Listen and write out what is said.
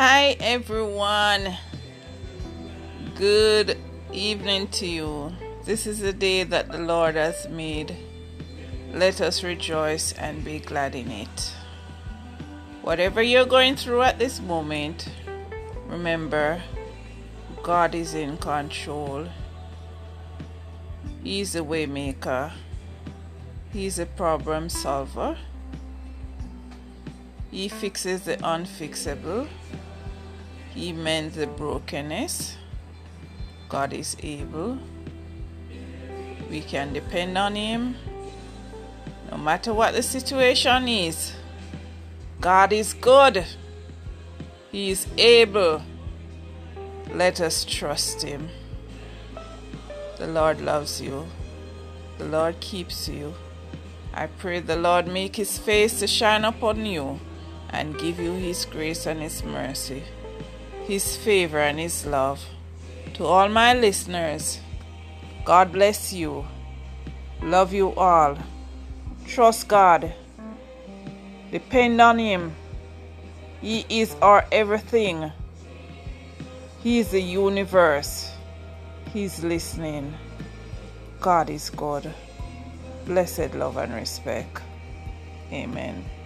Hi, everyone. Good evening to you. This is the day that the Lord has made. Let us rejoice and be glad in it. Whatever you're going through at this moment, remember God is in control. He's a waymaker. He's a problem solver. He fixes the unfixable. He mends the brokenness. God is able. We can depend on Him. No matter what the situation is, God is good. He is able. Let us trust Him. The Lord loves you. The Lord keeps you. I pray the Lord make His face to shine upon you and give you His grace and His mercy, His favor and His love. To all my listeners, God bless you. Love you all. Trust God. Depend on Him. He is our everything. He is the universe. He's listening. God is good. Blessed love and respect. Amen.